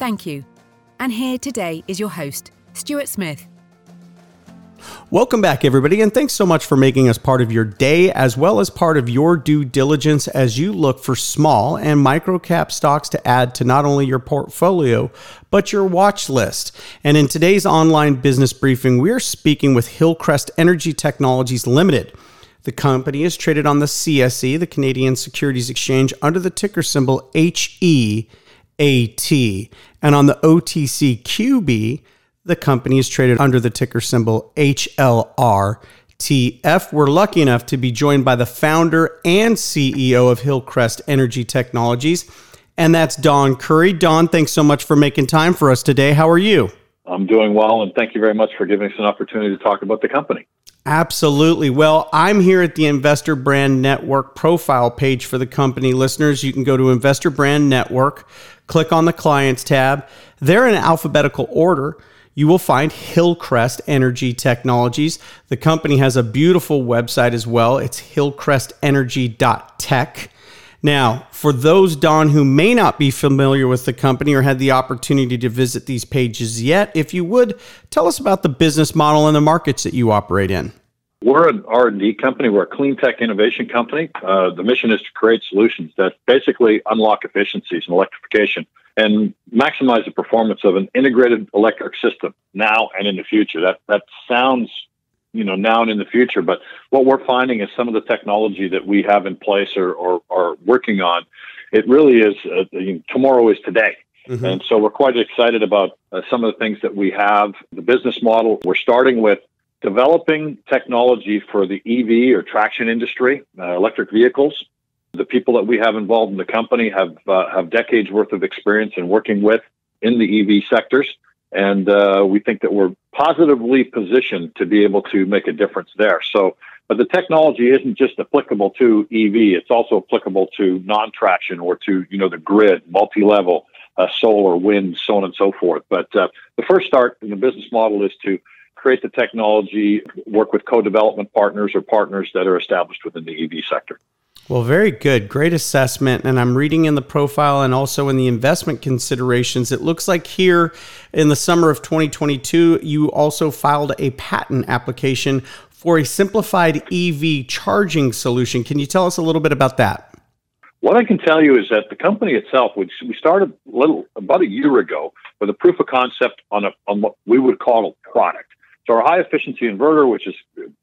Thank you. And here today is your host, Stuart Smith. Welcome back, everybody, and thanks so much for making us part of your day as well as part of your due diligence as you look for small and micro cap stocks to add to not only your portfolio, but your watch list. And in today's online business briefing, we are speaking with Hillcrest Energy Technologies Limited. The company is traded on the CSE, the Canadian Securities Exchange, under the ticker symbol HE. AT. And on the OTCQB, the company is traded under the ticker symbol HLRTF. We're lucky enough to be joined by the founder and CEO of Hillcrest Energy Technologies, and that's Don Currie. Don, thanks so much for making time for us today. How are you? I'm doing well, and thank you very much for giving us an opportunity to talk about the company. Absolutely. Well, I'm here at the Investor Brand Network profile page for the company. Listeners, you can go to Investor Brand Network, click on the Clients tab. They're in alphabetical order, you will find Hillcrest Energy Technologies. The company has a beautiful website as well. It's hillcrestenergy.tech. Now, for those, Don, who may not be familiar with the company or had the opportunity to visit these pages yet, if you would, tell us about the business model and the markets that you operate in. We're an R&D company. We're a clean tech innovation company. Uh, the mission is to create solutions that basically unlock efficiencies and electrification and maximize the performance of an integrated electric system now and in the future. That that sounds, you know, now and in the future, but what we're finding is some of the technology that we have in place or or are working on, it really is uh, tomorrow is today. Mm-hmm. And so we're quite excited about uh, some of the things that we have. The business model, we're starting with developing technology for the EV or traction industry, uh, electric vehicles. The people that we have involved in the company have uh, have decades worth of experience in working with in the EV sectors, and uh, we think that we're positively positioned to be able to make a difference there. So, but the technology isn't just applicable to EV; it's also applicable to non-traction or to you know the grid, multi-level, uh, solar, wind, so on and so forth. But uh, the first start in the business model is to create the technology, work with co-development partners or partners that are established within the EV sector. Well, very good. Great assessment. And I'm reading in the profile and also in the investment considerations. It looks like here in the summer of 2022, you also filed a patent application for a simplified EV charging solution. Can you tell us a little bit about that? What I can tell you is that the company itself, which we started little about a year ago with a proof of concept on a on what we would call a product. So our high efficiency inverter, which is,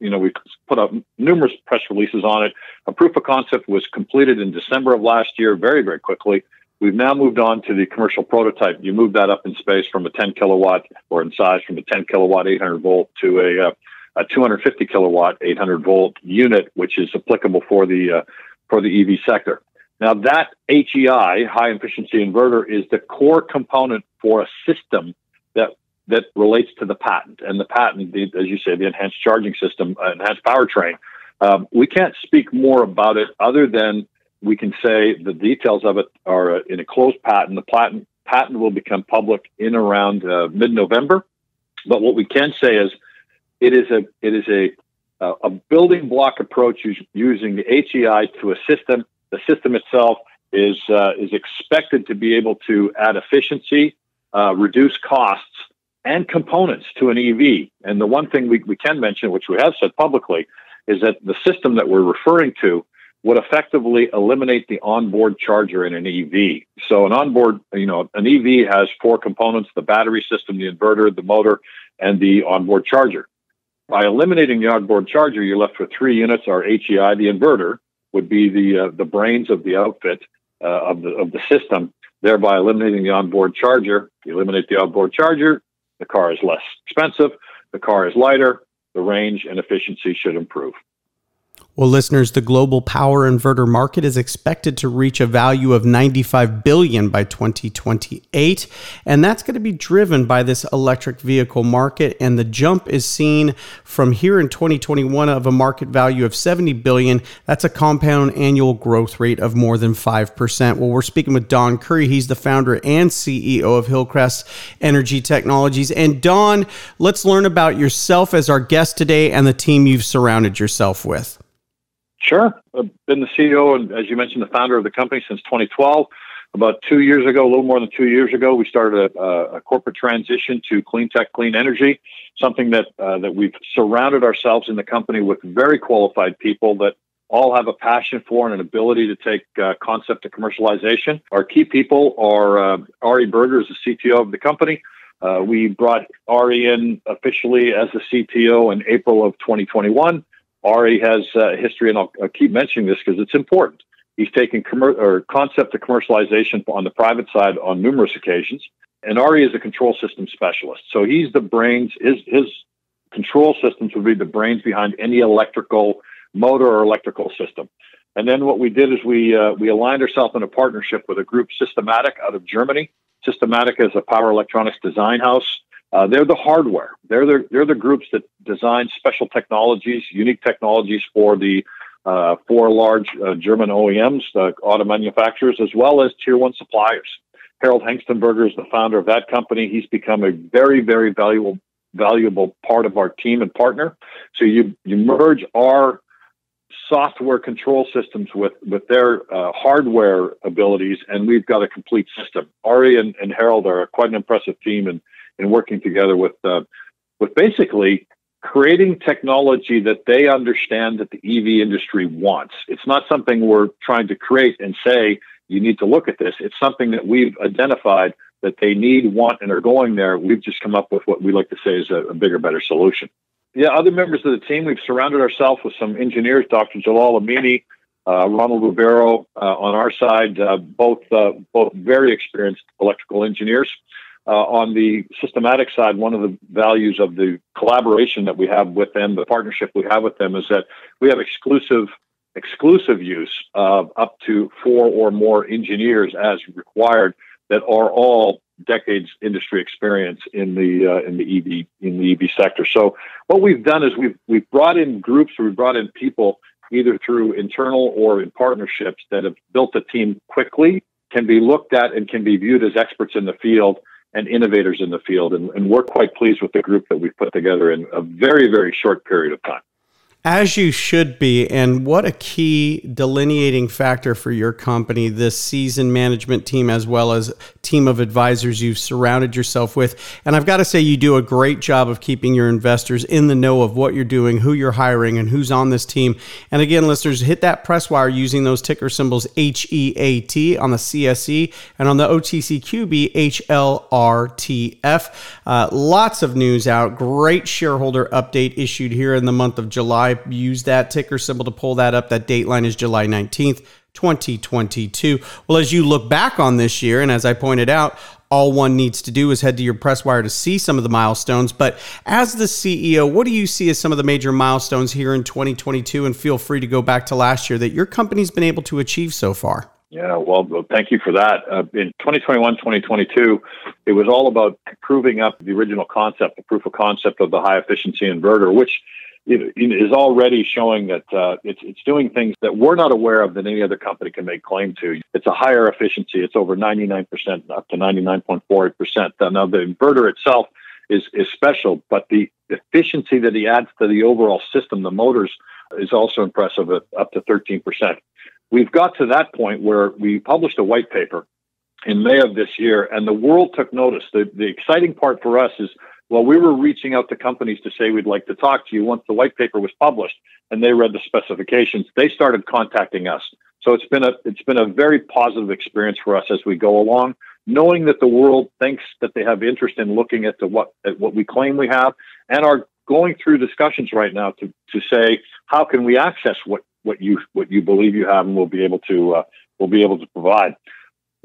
you know, we've put up numerous press releases on it. A proof of concept was completed in December of last year, very, very quickly. We've now moved on to the commercial prototype. You move that up in space from a 10 kilowatt or in size from a 10 kilowatt 800 volt to a, uh, a 250 kilowatt 800 volt unit, which is applicable for the uh, for the EV sector. Now that HEI, high efficiency inverter, is the core component for a system that relates to the patent. And the patent, the, as you say, the enhanced charging system, uh, enhanced powertrain. Um, we can't speak more about it other than we can say the details of it are uh, in a closed patent. The patent patent will become public in around uh, mid-November. But what we can say is it is a it is a a building block approach using the HEI to a system. The system itself is uh, is expected to be able to add efficiency, uh, reduce costs, and components to an EV. And the one thing we, we can mention, which we have said publicly, is that the system that we're referring to would effectively eliminate the onboard charger in an EV. So an onboard, you know, an EV has four components: the battery system, the inverter, the motor, and the onboard charger. By eliminating the onboard charger, you're left with three units. Our HEI, the inverter, would be the uh, the brains of the outfit uh, of the of the system. Thereby eliminating the onboard charger, you eliminate the onboard charger, the car is less expensive, the car is lighter, the range and efficiency should improve. Well, listeners, the global power inverter market is expected to reach a value of 95 billion by 2028, and that's going to be driven by this electric vehicle market and the jump is seen from here in 2021 of a market value of 70 billion. That's a compound annual growth rate of more than 5%. Well, we're speaking with Don Currie. He's the founder and CEO of Hillcrest Energy Technologies. And Don, let's learn about yourself as our guest today and the team you've surrounded yourself with. Sure. I've been the CEO and, as you mentioned, the founder of the company since 2012. About two years ago, a little more than two years ago, we started a, a corporate transition to clean tech, clean energy, something that uh, that we've surrounded ourselves in the company with very qualified people that all have a passion for and an ability to take uh, concept to commercialization. Our key people are uh, Ari Berger is the CTO of the company. Uh, we brought Ari in officially as the CTO in April of 2021. Ari has a history, and I'll, I'll keep mentioning this because it's important. He's taken commer- or concept to commercialization on the private side on numerous occasions. And Ari is a control system specialist. So he's the brains, his, his control systems would be the brains behind any electrical motor or electrical system. And then what we did is we, uh, we aligned ourselves in a partnership with a group, Systematec, out of Germany. Systematec is a power electronics design house. Uh, they're the hardware. They're the, they're the groups that design special technologies, unique technologies for the uh, four large uh, German OEMs, the auto manufacturers, as well as tier one suppliers. Harald Hengstenberger is the founder of that company. He's become a very, very valuable valuable part of our team and partner. So you you merge our software control systems with with their uh, hardware abilities, and we've got a complete system. Ari and, and Harald are quite an impressive team, and and working together with uh, with basically creating technology that they understand that the EV industry wants. It's not something we're trying to create and say you need to look at this. It's something that we've identified that they need, want, and are going there. We've just come up with what we like to say is a, a bigger, better solution. Yeah, other members of the team, we've surrounded ourselves with some engineers, Dr. Jalal Amini, uh, Ronald Rivero uh, on our side, uh, both uh, both very experienced electrical engineers. Uh, on the Systematec side, one of the values of the collaboration that we have with them, the partnership we have with them, is that we have exclusive exclusive use of up to four or more engineers as required that are all decades industry experience in the uh, in the EV in the EV sector. So what we've done is we've we've brought in groups, we've brought in people either through internal or in partnerships that have built a team quickly, can be looked at and can be viewed as experts in the field and innovators in the field. And, and we're quite pleased with the group that we've put together in a very, very short period of time. As you should be. And what a key delineating factor for your company, this season management team, as well as team of advisors you've surrounded yourself with. And I've got to say, you do a great job of keeping your investors in the know of what you're doing, who you're hiring, and who's on this team. And again, listeners, hit that press wire using those ticker symbols HEAT on the CSE and on the OTCQB HLRTF. Uh, lots of news out. Great shareholder update issued here in the month of July use that ticker symbol to pull that up. That date line is July 19th. 2022. Well, as you look back on this year, and as I pointed out, all one needs to do is head to your press wire to see some of the milestones. But as the CEO, what do you see as some of the major milestones here in 2022? And feel free to go back to last year that your company's been able to achieve so far. Yeah, well, thank you for that. Uh, in 2021, 2022, it was all about proving up the original concept, the proof of concept of the high efficiency inverter, which is already showing that uh, it's it's doing things that we're not aware of that any other company can make claim to. It's a higher efficiency. It's over 99%, up to 99.48%. Now the inverter itself is is special, but the efficiency that he adds to the overall system, the motors, is also impressive at up to 13%. We've got to that point where we published a white paper in May of this year, and the world took notice. The, the exciting part for us is Well, we were reaching out to companies to say we'd like to talk to you. Once the white paper was published and they read the specifications, they started contacting us. So it's been a it's been a very positive experience for us as we go along, knowing that the world thinks that they have interest in looking at the what at what we claim we have, and are going through discussions right now to to say how can we access what what you what you believe you have, and we'll be able to uh, we'll be able to provide.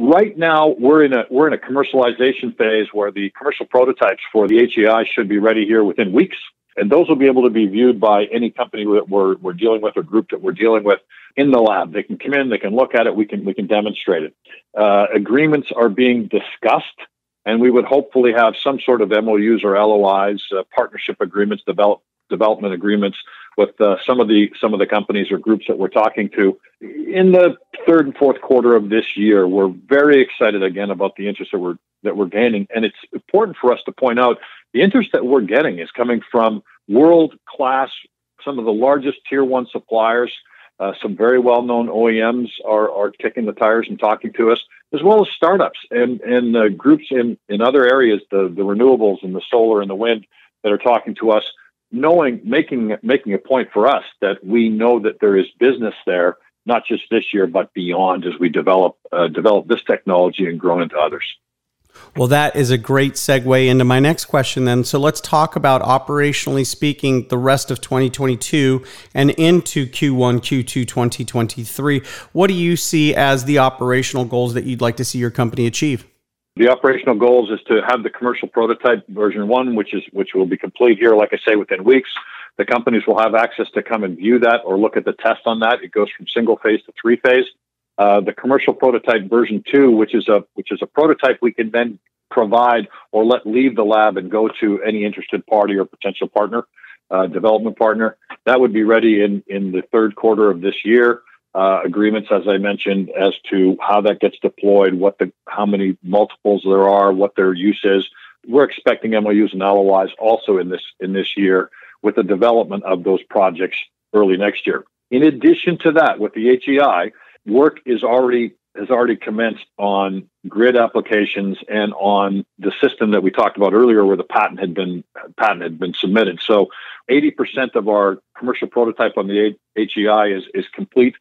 Right now, we're in a we're in a commercialization phase where the commercial prototypes for the HEI should be ready here within weeks, and those will be able to be viewed by any company that we're we're dealing with or group that we're dealing with in the lab. They can come in, they can look at it, we can we can demonstrate it. Uh, agreements are being discussed, and we would hopefully have some sort of MOUs or LOIs, uh, partnership agreements, develop development agreements with uh, some of the some of the companies or groups that we're talking to in the third and fourth quarter of this year. We're very excited again about the interest that we're that we're gaining, and it's important for us to point out the interest that we're getting is coming from world class, some of the largest tier one suppliers. Uh, some very well known OEMs are, are kicking the tires and talking to us, as well as startups and, and uh, groups in, in other areas, the, the renewables and the solar and the wind that are talking to us knowing making making a point for us that we know that there is business there not just this year but beyond as we develop uh, develop this technology and grow into others well, that is a great segue into my next question then. So let's talk about operationally speaking the rest of 2022 and into Q1, Q2 2023. What do you see as the operational goals that you'd like to see your company achieve? The operational goals is to have the commercial prototype version one, which is which will be complete here, like I say, within weeks. The companies will have access to come and view that or look at the test on that. It goes from single phase to three phase. Uh, the commercial prototype version two, which is a which is a prototype we can then provide or let leave the lab and go to any interested party or potential partner, uh, development partner. That would be ready in in the third quarter of this year uh, agreements, as I mentioned, as to how that gets deployed, what the how many multiples there are, what their use is. We're expecting MOUs and LOIs also in this in this year with the development of those projects early next year. In addition to that, with the HEI, work is already has already commenced on grid applications and on the system that we talked about earlier where the patent had been patent had been submitted. So 80% of our commercial prototype on the HEI is, is complete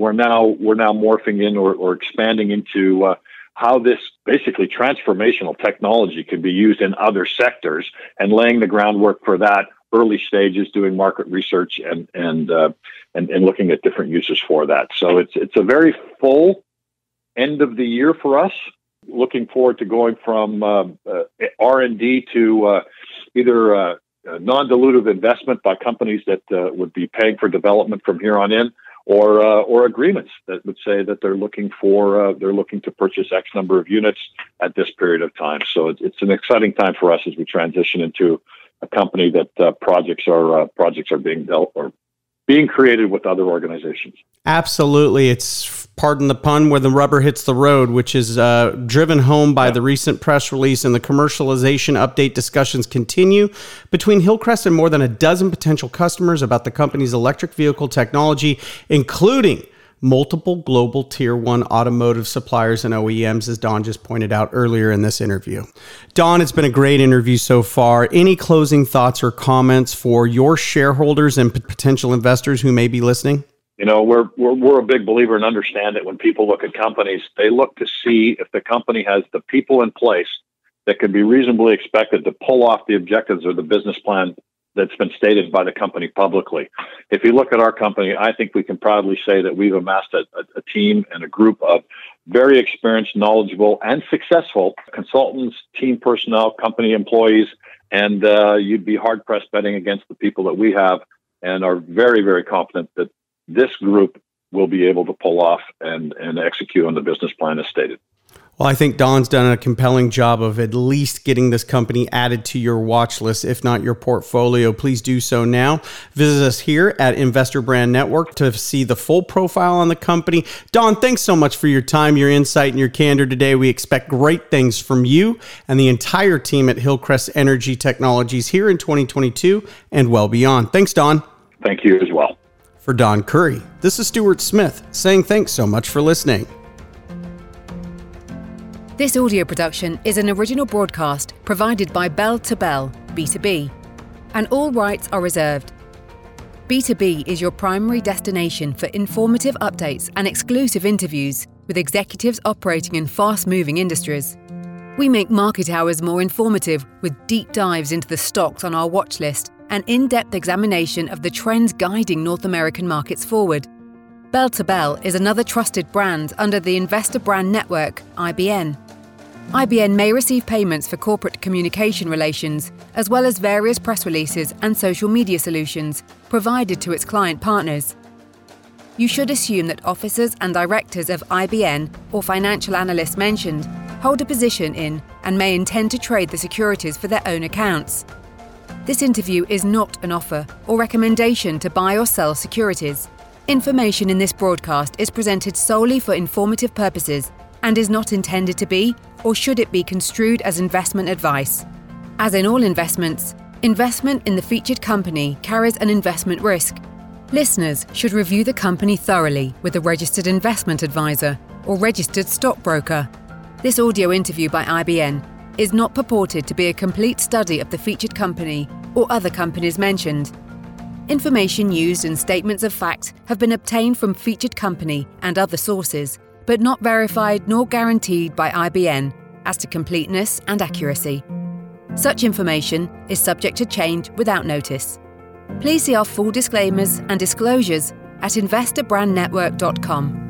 we're now we're now morphing in or, or expanding into uh, how this basically transformational technology could be used in other sectors and laying the groundwork for that early stages doing market research and and uh, and, and looking at different uses for that. So it's it's a very full end of the year for us. Looking forward to going from uh, uh, r&d to uh, either uh, non-dilutive investment by companies that uh, would be paying for development from here on in or uh, or agreements that would say that they're looking for uh, they're looking to purchase X number of units at this period of time. So it's, it's an exciting time for us as we transition into a company that uh, projects are uh, projects are being dealt or being created with other organizations. Absolutely, it's pardon the pun, where the rubber hits the road, which is uh, driven home by yeah. the recent press release and the commercialization update discussions continue between Hillcrest and more than a dozen potential customers about the company's electric vehicle technology, including multiple global tier one automotive suppliers and OEMs, as Don just pointed out earlier in this interview. Don, it's been a great interview so far. Any closing thoughts or comments for your shareholders and potential investors who may be listening? You know, we're, we're, we're a big believer and understand that when people look at companies, they look to see if the company has the people in place that can be reasonably expected to pull off the objectives or the business plan that's been stated by the company publicly. If you look at our company, I think we can proudly say that we've amassed a, a, team and a group of very experienced, knowledgeable, and successful consultants, team personnel, company employees, and uh, you'd be hard pressed betting against the people that we have and are very, very confident that this group will be able to pull off and, and execute on the business plan as stated. Well, I think Don's done a compelling job of at least getting this company added to your watch list, if not your portfolio. Please do so now. Visit us here at Investor Brand Network to see the full profile on the company. Don, thanks so much for your time, your insight, and your candor today. We expect great things from you and the entire team at Hillcrest Energy Technologies here in 2022 and well beyond. Thanks, Don. Thank you as well. For Don Currie, this is Stuart Smith saying thanks so much for listening. This audio production is an original broadcast provided by Bell to Bell B2B, and all rights are reserved. B2B is your primary destination for informative updates and exclusive interviews with executives operating in fast moving industries. We make market hours more informative with deep dives into the stocks on our watch list and in depth examination of the trends guiding North American markets forward. Bell to Bell is another trusted brand under the Investor Brand Network, IBN. IBN may receive payments for corporate communication relations, as well as various press releases and social media solutions provided to its client partners you should assume that officers and directors of IBN or financial analysts mentioned hold a position in and may intend to trade the securities for their own accounts. This interview is not an offer or recommendation to buy or sell securities. Information in this broadcast is presented solely for informative purposes and is not intended to be or should it be construed as investment advice. As in all investments, investment in the featured company carries an investment risk Listeners should review the company thoroughly with a registered investment advisor or registered stockbroker. This audio interview by IBN is not purported to be a complete study of the featured company or other companies mentioned. Information used in statements of fact have been obtained from featured company and other sources, but not verified nor guaranteed by IBN as to completeness and accuracy. Such information is subject to change without notice. Please see our full disclaimers and disclosures at investorbrandnetwork.com.